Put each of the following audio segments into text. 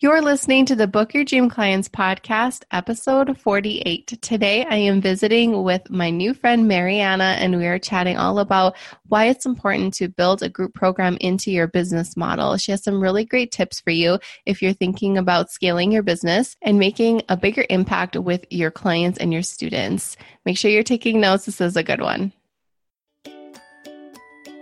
You're listening to the Book Your Dream Clients podcast, episode 48. Today I am visiting with my new friend Mariana, and we are chatting all about why it's important to build a group program into your business model. She has some really great tips for you if you're thinking about scaling your business and making a bigger impact with your clients and your students. Make sure you're taking notes. This is a good one.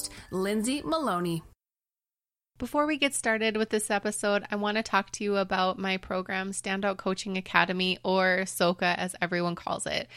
host, Lindsay Maloney. Before we get started with this episode, I want to talk to you about my program, Standout Coaching Academy, or SOCA as everyone calls it.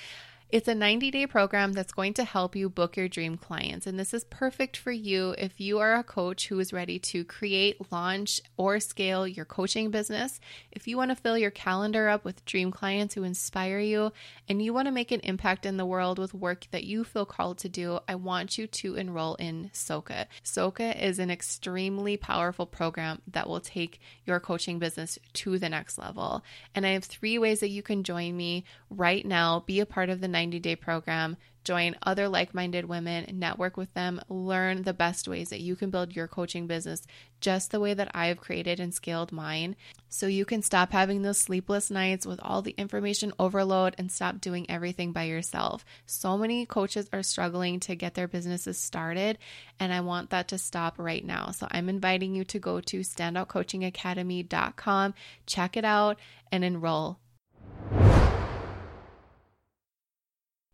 It's a 90 day program that's going to help you book your dream clients. And this is perfect for you if you are a coach who is ready to create, launch, or scale your coaching business. If you want to fill your calendar up with dream clients who inspire you and you want to make an impact in the world with work that you feel called to do, I want you to enroll in SOCA. SOCA is an extremely powerful program that will take your coaching business to the next level. And I have three ways that you can join me right now, be a part of the 90 day program, join other like minded women, network with them, learn the best ways that you can build your coaching business just the way that I've created and scaled mine. So you can stop having those sleepless nights with all the information overload and stop doing everything by yourself. So many coaches are struggling to get their businesses started, and I want that to stop right now. So I'm inviting you to go to standoutcoachingacademy.com, check it out, and enroll.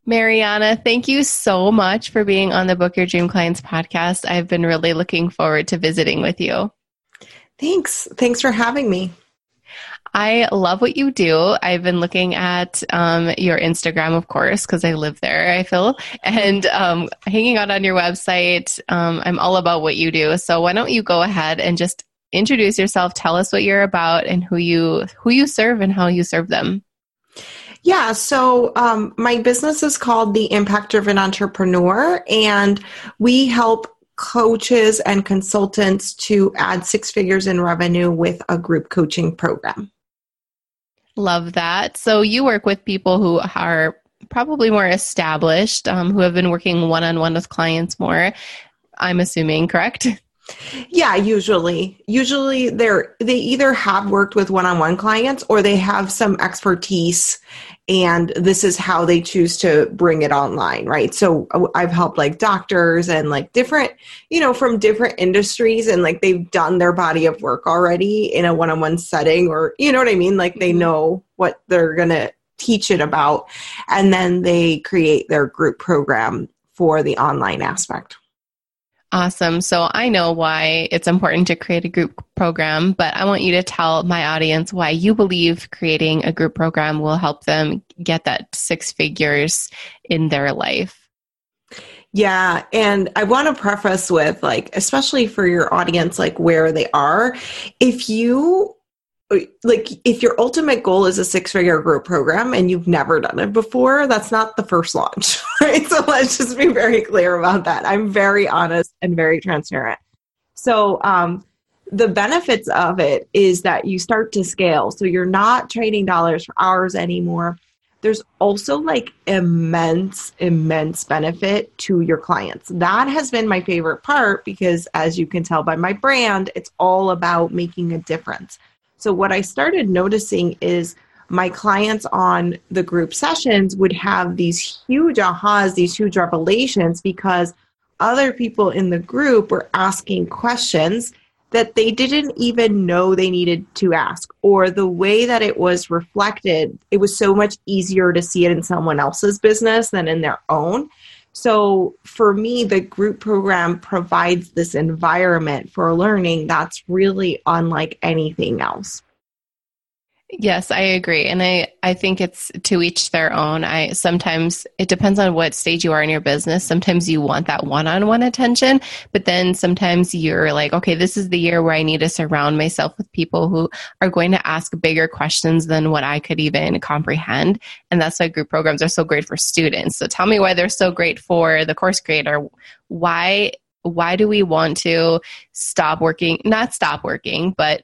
Mariana, thank you so much for being on the Book Your Dream Clients podcast. I've been really looking forward to visiting with you. Thanks. Thanks for having me. I love what you do. I've been looking at um, your Instagram, of course, because I live there, I feel, and um, hanging out on your website. Um, I'm all about what you do. So why don't you go ahead and just introduce yourself, tell us what you're about and who you who you serve and how you serve them. Yeah, so um, my business is called The Impact Driven Entrepreneur, and we help coaches and consultants to add six figures in revenue with a group coaching program. Love that. So you work with people who are probably more established, um, who have been working one on one with clients more. I'm assuming, correct? Yeah, usually. Usually they're they either have worked with one-on-one clients or they have some expertise and this is how they choose to bring it online, right? So uh, I've helped like doctors and like different, you know, from different industries and like they've done their body of work already in a one-on-one setting or you know what I mean? Like they mm-hmm. know what they're going to teach it about and then they create their group program for the online aspect. Awesome. So I know why it's important to create a group program, but I want you to tell my audience why you believe creating a group program will help them get that six figures in their life. Yeah. And I want to preface with like, especially for your audience, like where they are, if you like if your ultimate goal is a six figure group program and you've never done it before that's not the first launch right? So let's just be very clear about that. I'm very honest and very transparent. So um, the benefits of it is that you start to scale. So you're not trading dollars for hours anymore. There's also like immense immense benefit to your clients. That has been my favorite part because as you can tell by my brand it's all about making a difference so, what I started noticing is my clients on the group sessions would have these huge ahas, these huge revelations because other people in the group were asking questions that they didn't even know they needed to ask, or the way that it was reflected, it was so much easier to see it in someone else's business than in their own. So for me, the group program provides this environment for learning that's really unlike anything else. Yes, I agree. And I, I think it's to each their own. I sometimes it depends on what stage you are in your business. Sometimes you want that one on one attention, but then sometimes you're like, okay, this is the year where I need to surround myself with people who are going to ask bigger questions than what I could even comprehend. And that's why group programs are so great for students. So tell me why they're so great for the course creator. Why why do we want to stop working not stop working but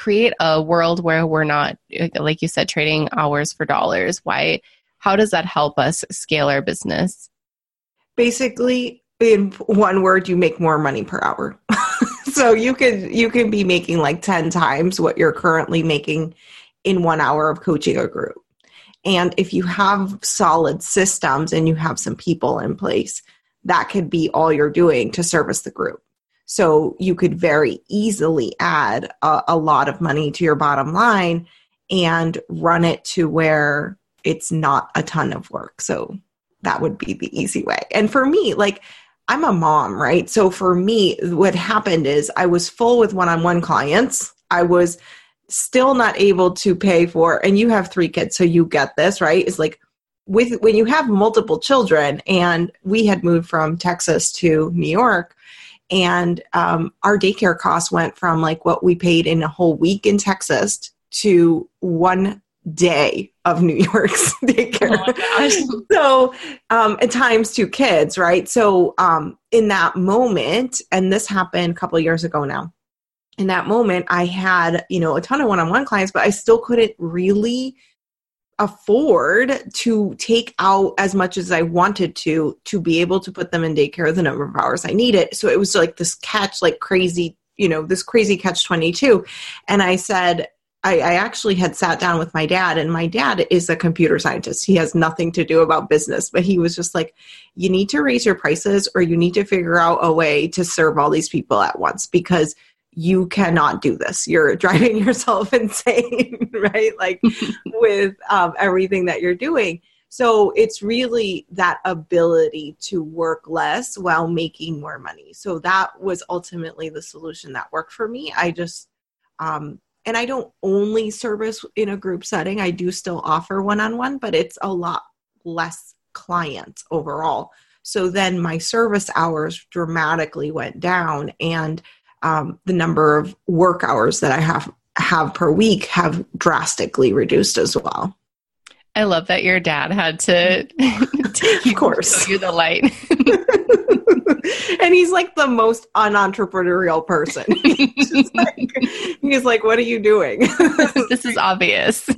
create a world where we're not like you said trading hours for dollars. Why how does that help us scale our business? Basically in one word you make more money per hour. So you can you can be making like 10 times what you're currently making in one hour of coaching a group. And if you have solid systems and you have some people in place that could be all you're doing to service the group so you could very easily add a, a lot of money to your bottom line and run it to where it's not a ton of work. So that would be the easy way. And for me, like I'm a mom, right? So for me, what happened is I was full with one on one clients. I was still not able to pay for, and you have three kids, so you get this, right? It's like with when you have multiple children, and we had moved from Texas to New York, and um, our daycare costs went from like what we paid in a whole week in Texas to one day of New York's daycare. Oh so, um, at times two kids, right? So, um, in that moment, and this happened a couple years ago now. In that moment, I had you know a ton of one-on-one clients, but I still couldn't really afford to take out as much as I wanted to to be able to put them in daycare the number of hours I needed. So it was like this catch, like crazy, you know, this crazy catch 22. And I said, I, I, actually had sat down with my dad, and my dad is a computer scientist. He has nothing to do about business, but he was just like, You need to raise your prices, or you need to figure out a way to serve all these people at once because you cannot do this. You're driving yourself insane, right? Like with um, everything that you're doing. So it's really that ability to work less while making more money. So that was ultimately the solution that worked for me. I just, um, and I don't only service in a group setting, I do still offer one on one, but it's a lot less clients overall. So then my service hours dramatically went down and um, the number of work hours that I have have per week have drastically reduced as well. I love that your dad had to take you, of course. you the light. and he's like the most unentrepreneurial person. he's, like, he's like, what are you doing? this is obvious.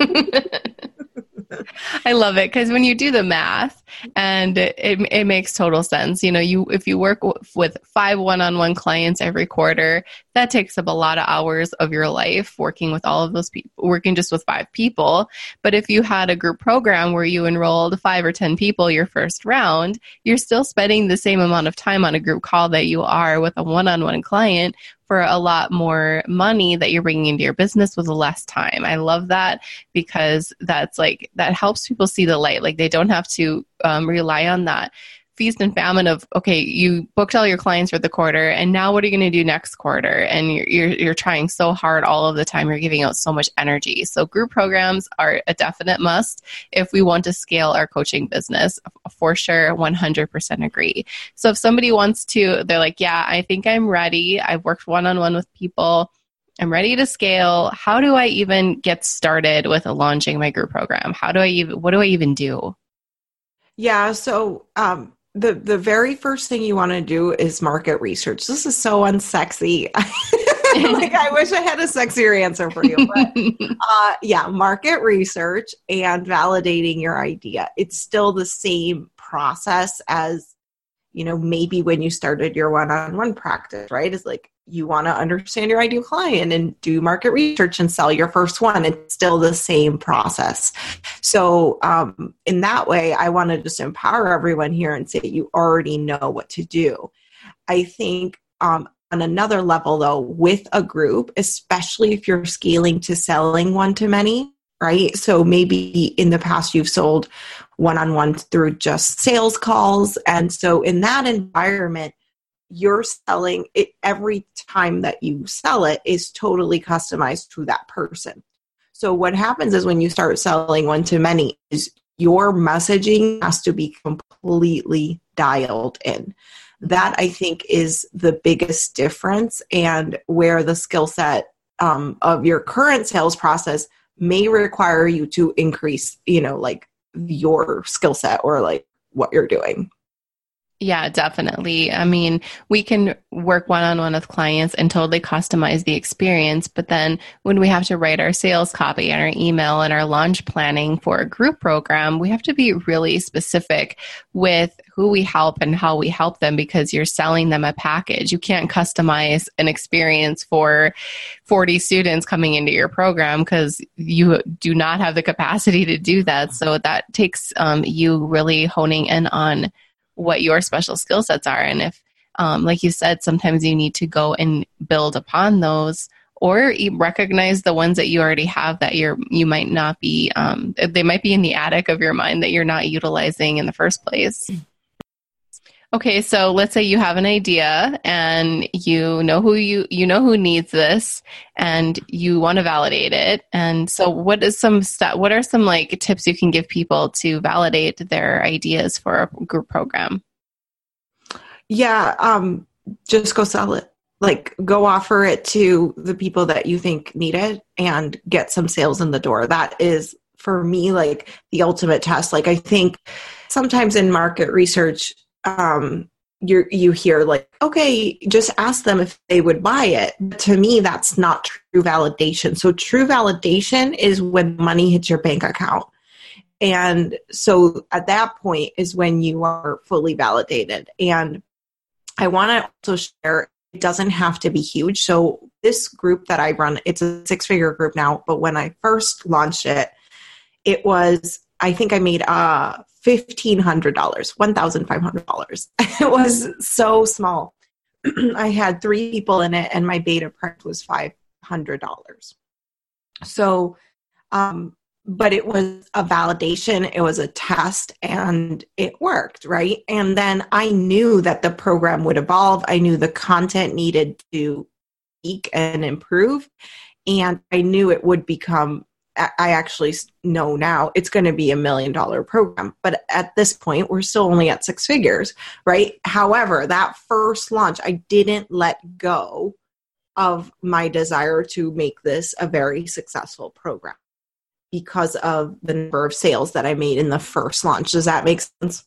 I love it because when you do the math, and it, it makes total sense. You know, you if you work w- with five one-on-one clients every quarter, that takes up a lot of hours of your life working with all of those people, working just with five people. But if you had a group program where you enrolled five or ten people your first round, you're still spending the same amount of time on a group call that you are with a one-on-one client for a lot more money that you're bringing into your business with less time. I love that because that's like, that helps people see the light. Like they don't have to um, rely on that feast and famine of okay you booked all your clients for the quarter and now what are you going to do next quarter and you're, you're, you're trying so hard all of the time you're giving out so much energy so group programs are a definite must if we want to scale our coaching business for sure 100% agree so if somebody wants to they're like yeah i think i'm ready i've worked one-on-one with people I'm ready to scale. How do I even get started with launching my group program? How do I even, what do I even do? Yeah. So, um, the the very first thing you want to do is market research. This is so unsexy. like I wish I had a sexier answer for you. But uh, yeah, market research and validating your idea. It's still the same process as you know maybe when you started your one-on-one practice, right? Is like you want to understand your ideal client and do market research and sell your first one. It's still the same process. So um, in that way i want to just empower everyone here and say you already know what to do. I think um, on another level though with a group especially if you're scaling to selling one to many right? So maybe in the past you've sold one-on-one through just sales calls and so in that environment you're selling it every time that you sell it is totally customized to that person. So what happens is when you start selling one to many is your messaging has to be completely dialed in. That I think is the biggest difference and where the skill set um, of your current sales process may require you to increase, you know, like your skill set or like what you're doing. Yeah, definitely. I mean, we can work one on one with clients and totally customize the experience. But then when we have to write our sales copy and our email and our launch planning for a group program, we have to be really specific with who we help and how we help them because you're selling them a package. You can't customize an experience for 40 students coming into your program because you do not have the capacity to do that. So that takes um, you really honing in on what your special skill sets are. And if, um, like you said, sometimes you need to go and build upon those or recognize the ones that you already have that you're you might not be um, they might be in the attic of your mind that you're not utilizing in the first place okay so let's say you have an idea and you know who you you know who needs this and you want to validate it. And so what is some st- what are some like tips you can give people to validate their ideas for a group program? Yeah um just go sell it. Like go offer it to the people that you think need it and get some sales in the door. That is for me like the ultimate test. Like i think sometimes in market research um you you hear like okay just ask them if they would buy it. But to me that's not true validation. So true validation is when money hits your bank account. And so at that point is when you are fully validated. And i want to also share it doesn't have to be huge. So this group that i run it's a six figure group now but when i first launched it it was i think i made uh $1,500, $1,500. It was so small. I had three people in it, and my beta price was $500. So, um, but it was a validation, it was a test, and it worked, right? And then I knew that the program would evolve. I knew the content needed to and improve. And I knew it would become I actually know now it's going to be a million dollar program. But at this point, we're still only at six figures, right? However, that first launch, I didn't let go of my desire to make this a very successful program because of the number of sales that I made in the first launch. Does that make sense?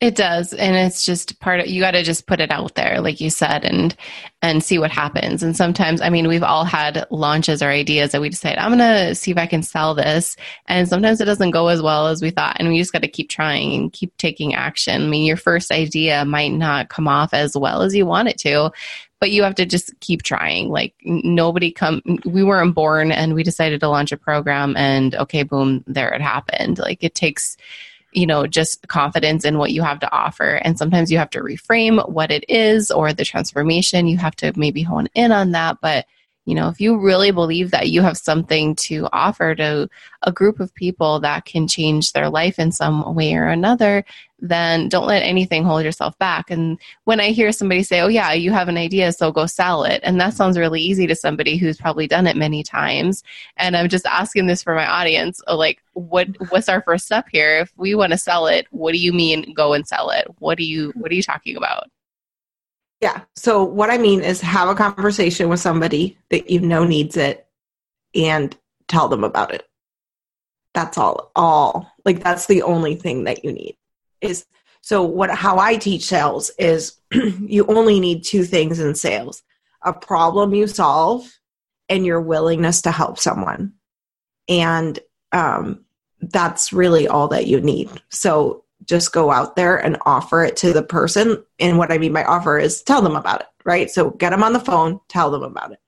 It does, and it's just part of you got to just put it out there, like you said, and and see what happens. And sometimes, I mean, we've all had launches or ideas that we decide I'm gonna see if I can sell this, and sometimes it doesn't go as well as we thought, and we just got to keep trying and keep taking action. I mean, your first idea might not come off as well as you want it to, but you have to just keep trying. Like nobody come, we weren't born, and we decided to launch a program, and okay, boom, there it happened. Like it takes you know, just confidence in what you have to offer. And sometimes you have to reframe what it is or the transformation. You have to maybe hone in on that. But, you know, if you really believe that you have something to offer to a group of people that can change their life in some way or another, then don't let anything hold yourself back. And when I hear somebody say, Oh, yeah, you have an idea, so go sell it. And that sounds really easy to somebody who's probably done it many times. And I'm just asking this for my audience uh, like, what, what's our first step here? If we want to sell it, what do you mean go and sell it? What do you, what are you talking about? Yeah. So what I mean is have a conversation with somebody that you know needs it and tell them about it. That's all. All. Like that's the only thing that you need is so what how I teach sales is you only need two things in sales. A problem you solve and your willingness to help someone. And um, that's really all that you need. So just go out there and offer it to the person. And what I mean by offer is tell them about it, right? So get them on the phone, tell them about it.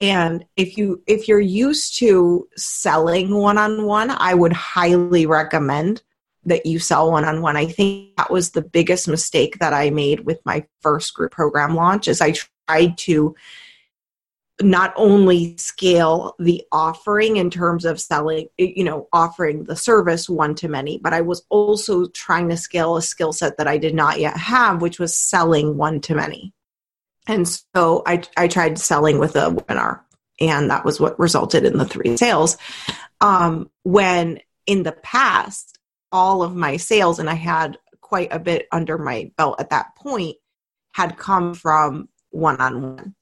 And if you if you're used to selling one on one, I would highly recommend that you sell one on one. I think that was the biggest mistake that I made with my first group program launch is I tried to not only scale the offering in terms of selling, you know, offering the service one to many, but I was also trying to scale a skill set that I did not yet have, which was selling one to many. And so I, I tried selling with a webinar and that was what resulted in the three sales. Um, when in the past, all of my sales, and I had quite a bit under my belt at that point, had come from one on one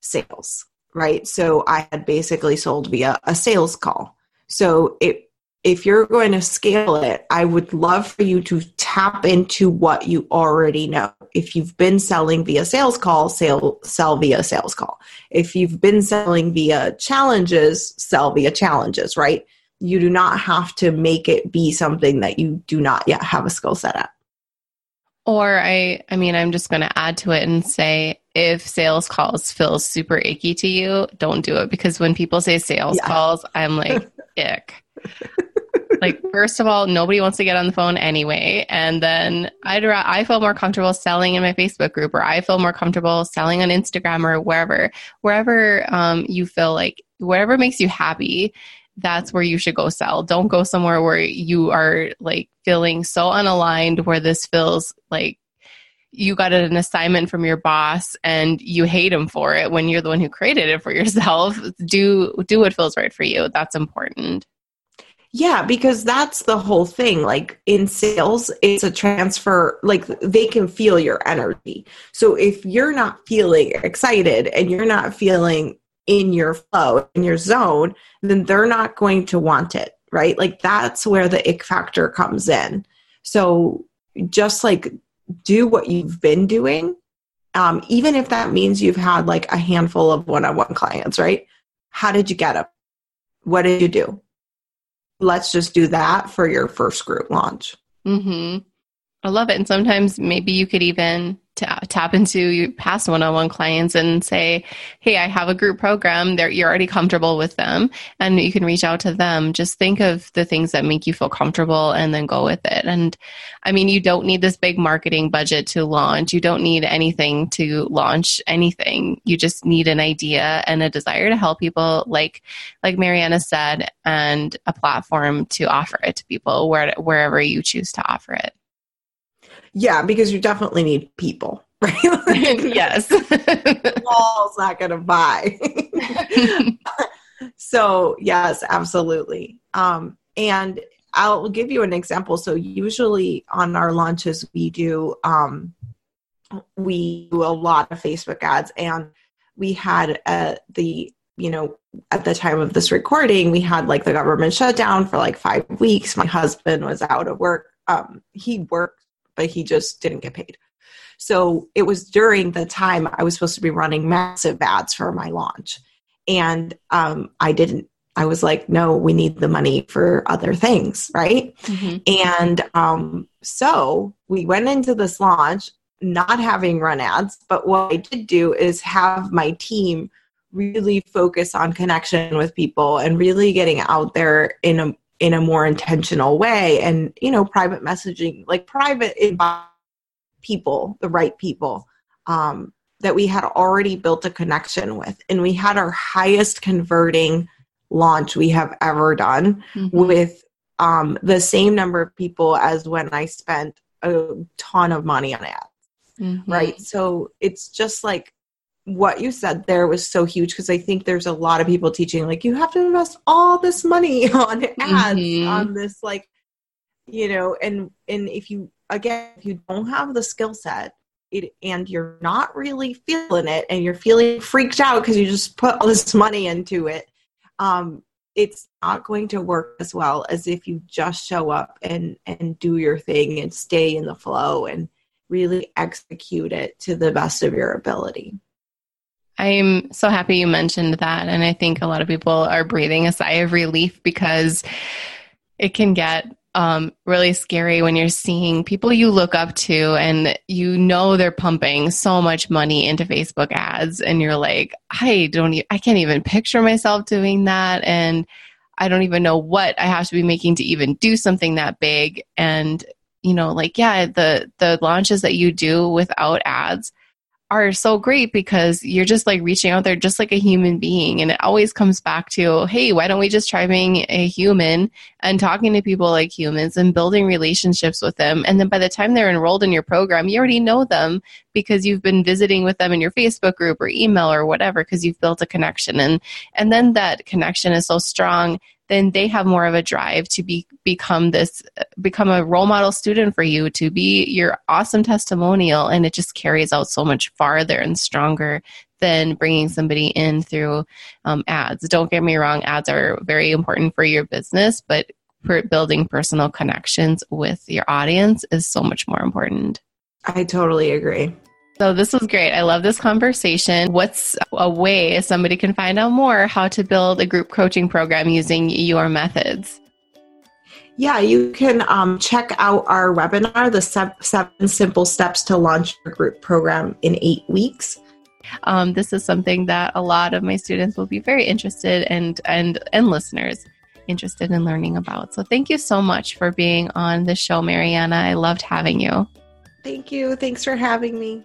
sales, right? So I had basically sold via a sales call. So it if you're going to scale it, I would love for you to tap into what you already know. If you've been selling via sales call, sell, sell via sales call. If you've been selling via challenges, sell via challenges, right? You do not have to make it be something that you do not yet have a skill set at. Or I I mean I'm just going to add to it and say if sales calls feel super icky to you, don't do it because when people say sales yeah. calls, I'm like ick. like first of all nobody wants to get on the phone anyway and then I'd I feel more comfortable selling in my Facebook group or I feel more comfortable selling on Instagram or wherever wherever um, you feel like whatever makes you happy that's where you should go sell don't go somewhere where you are like feeling so unaligned where this feels like you got an assignment from your boss and you hate him for it when you're the one who created it for yourself do do what feels right for you that's important yeah, because that's the whole thing. Like in sales, it's a transfer, like they can feel your energy. So if you're not feeling excited and you're not feeling in your flow, in your zone, then they're not going to want it, right? Like that's where the ick factor comes in. So just like do what you've been doing, um, even if that means you've had like a handful of one on one clients, right? How did you get them? What did you do? let's just do that for your first group launch. Mm-hmm. I love it. And sometimes maybe you could even tap into your past one-on-one clients and say, "Hey, I have a group program. There, you're already comfortable with them, and you can reach out to them. Just think of the things that make you feel comfortable, and then go with it." And I mean, you don't need this big marketing budget to launch. You don't need anything to launch anything. You just need an idea and a desire to help people, like like Mariana said, and a platform to offer it to people where, wherever you choose to offer it. Yeah, because you definitely need people, right? yes. Wall's not going to buy. so, yes, absolutely. Um, and I'll give you an example. So, usually on our launches, we do um, we do a lot of Facebook ads, and we had uh, the you know at the time of this recording, we had like the government shutdown for like five weeks. My husband was out of work. Um, he worked but he just didn't get paid. So it was during the time I was supposed to be running massive ads for my launch. And um, I didn't. I was like, no, we need the money for other things, right? Mm-hmm. And um, so we went into this launch not having run ads, but what I did do is have my team really focus on connection with people and really getting out there in a in a more intentional way and you know private messaging like private people the right people um, that we had already built a connection with and we had our highest converting launch we have ever done mm-hmm. with um, the same number of people as when i spent a ton of money on ads mm-hmm. right so it's just like what you said there was so huge because I think there's a lot of people teaching like you have to invest all this money on ads mm-hmm. on this like you know and and if you again if you don't have the skill set it, and you're not really feeling it and you're feeling freaked out because you just put all this money into it um it's not going to work as well as if you just show up and and do your thing and stay in the flow and really execute it to the best of your ability I'm so happy you mentioned that. And I think a lot of people are breathing a sigh of relief because it can get um, really scary when you're seeing people you look up to and you know they're pumping so much money into Facebook ads, and you're like, I don't, e- I can't even picture myself doing that, and I don't even know what I have to be making to even do something that big. And you know, like, yeah, the the launches that you do without ads are so great because you're just like reaching out there just like a human being. And it always comes back to hey why don't we just try being a human and talking to people like humans and building relationships with them? And then by the time they're enrolled in your program you already know them because you've been visiting with them in your facebook group or email or whatever because you've built a connection. And and then that connection is so strong then they have more of a drive to be become this become a role model student for you to be your awesome testimonial. And it just carries out so much farther and stronger than bringing somebody in through um, ads. Don't get me wrong ads are very important for your business but building personal connections with your audience is so much more important. I totally agree so this was great. I love this conversation. What's a way somebody can find out more how to build a group coaching program using your methods? Yeah, you can um, check out our webinar, the seven simple steps to launch your group program in eight weeks. Um, this is something that a lot of my students will be very interested and and and listeners interested in learning about. So thank you so much for being on the show, Mariana. I loved having you. Thank you. Thanks for having me.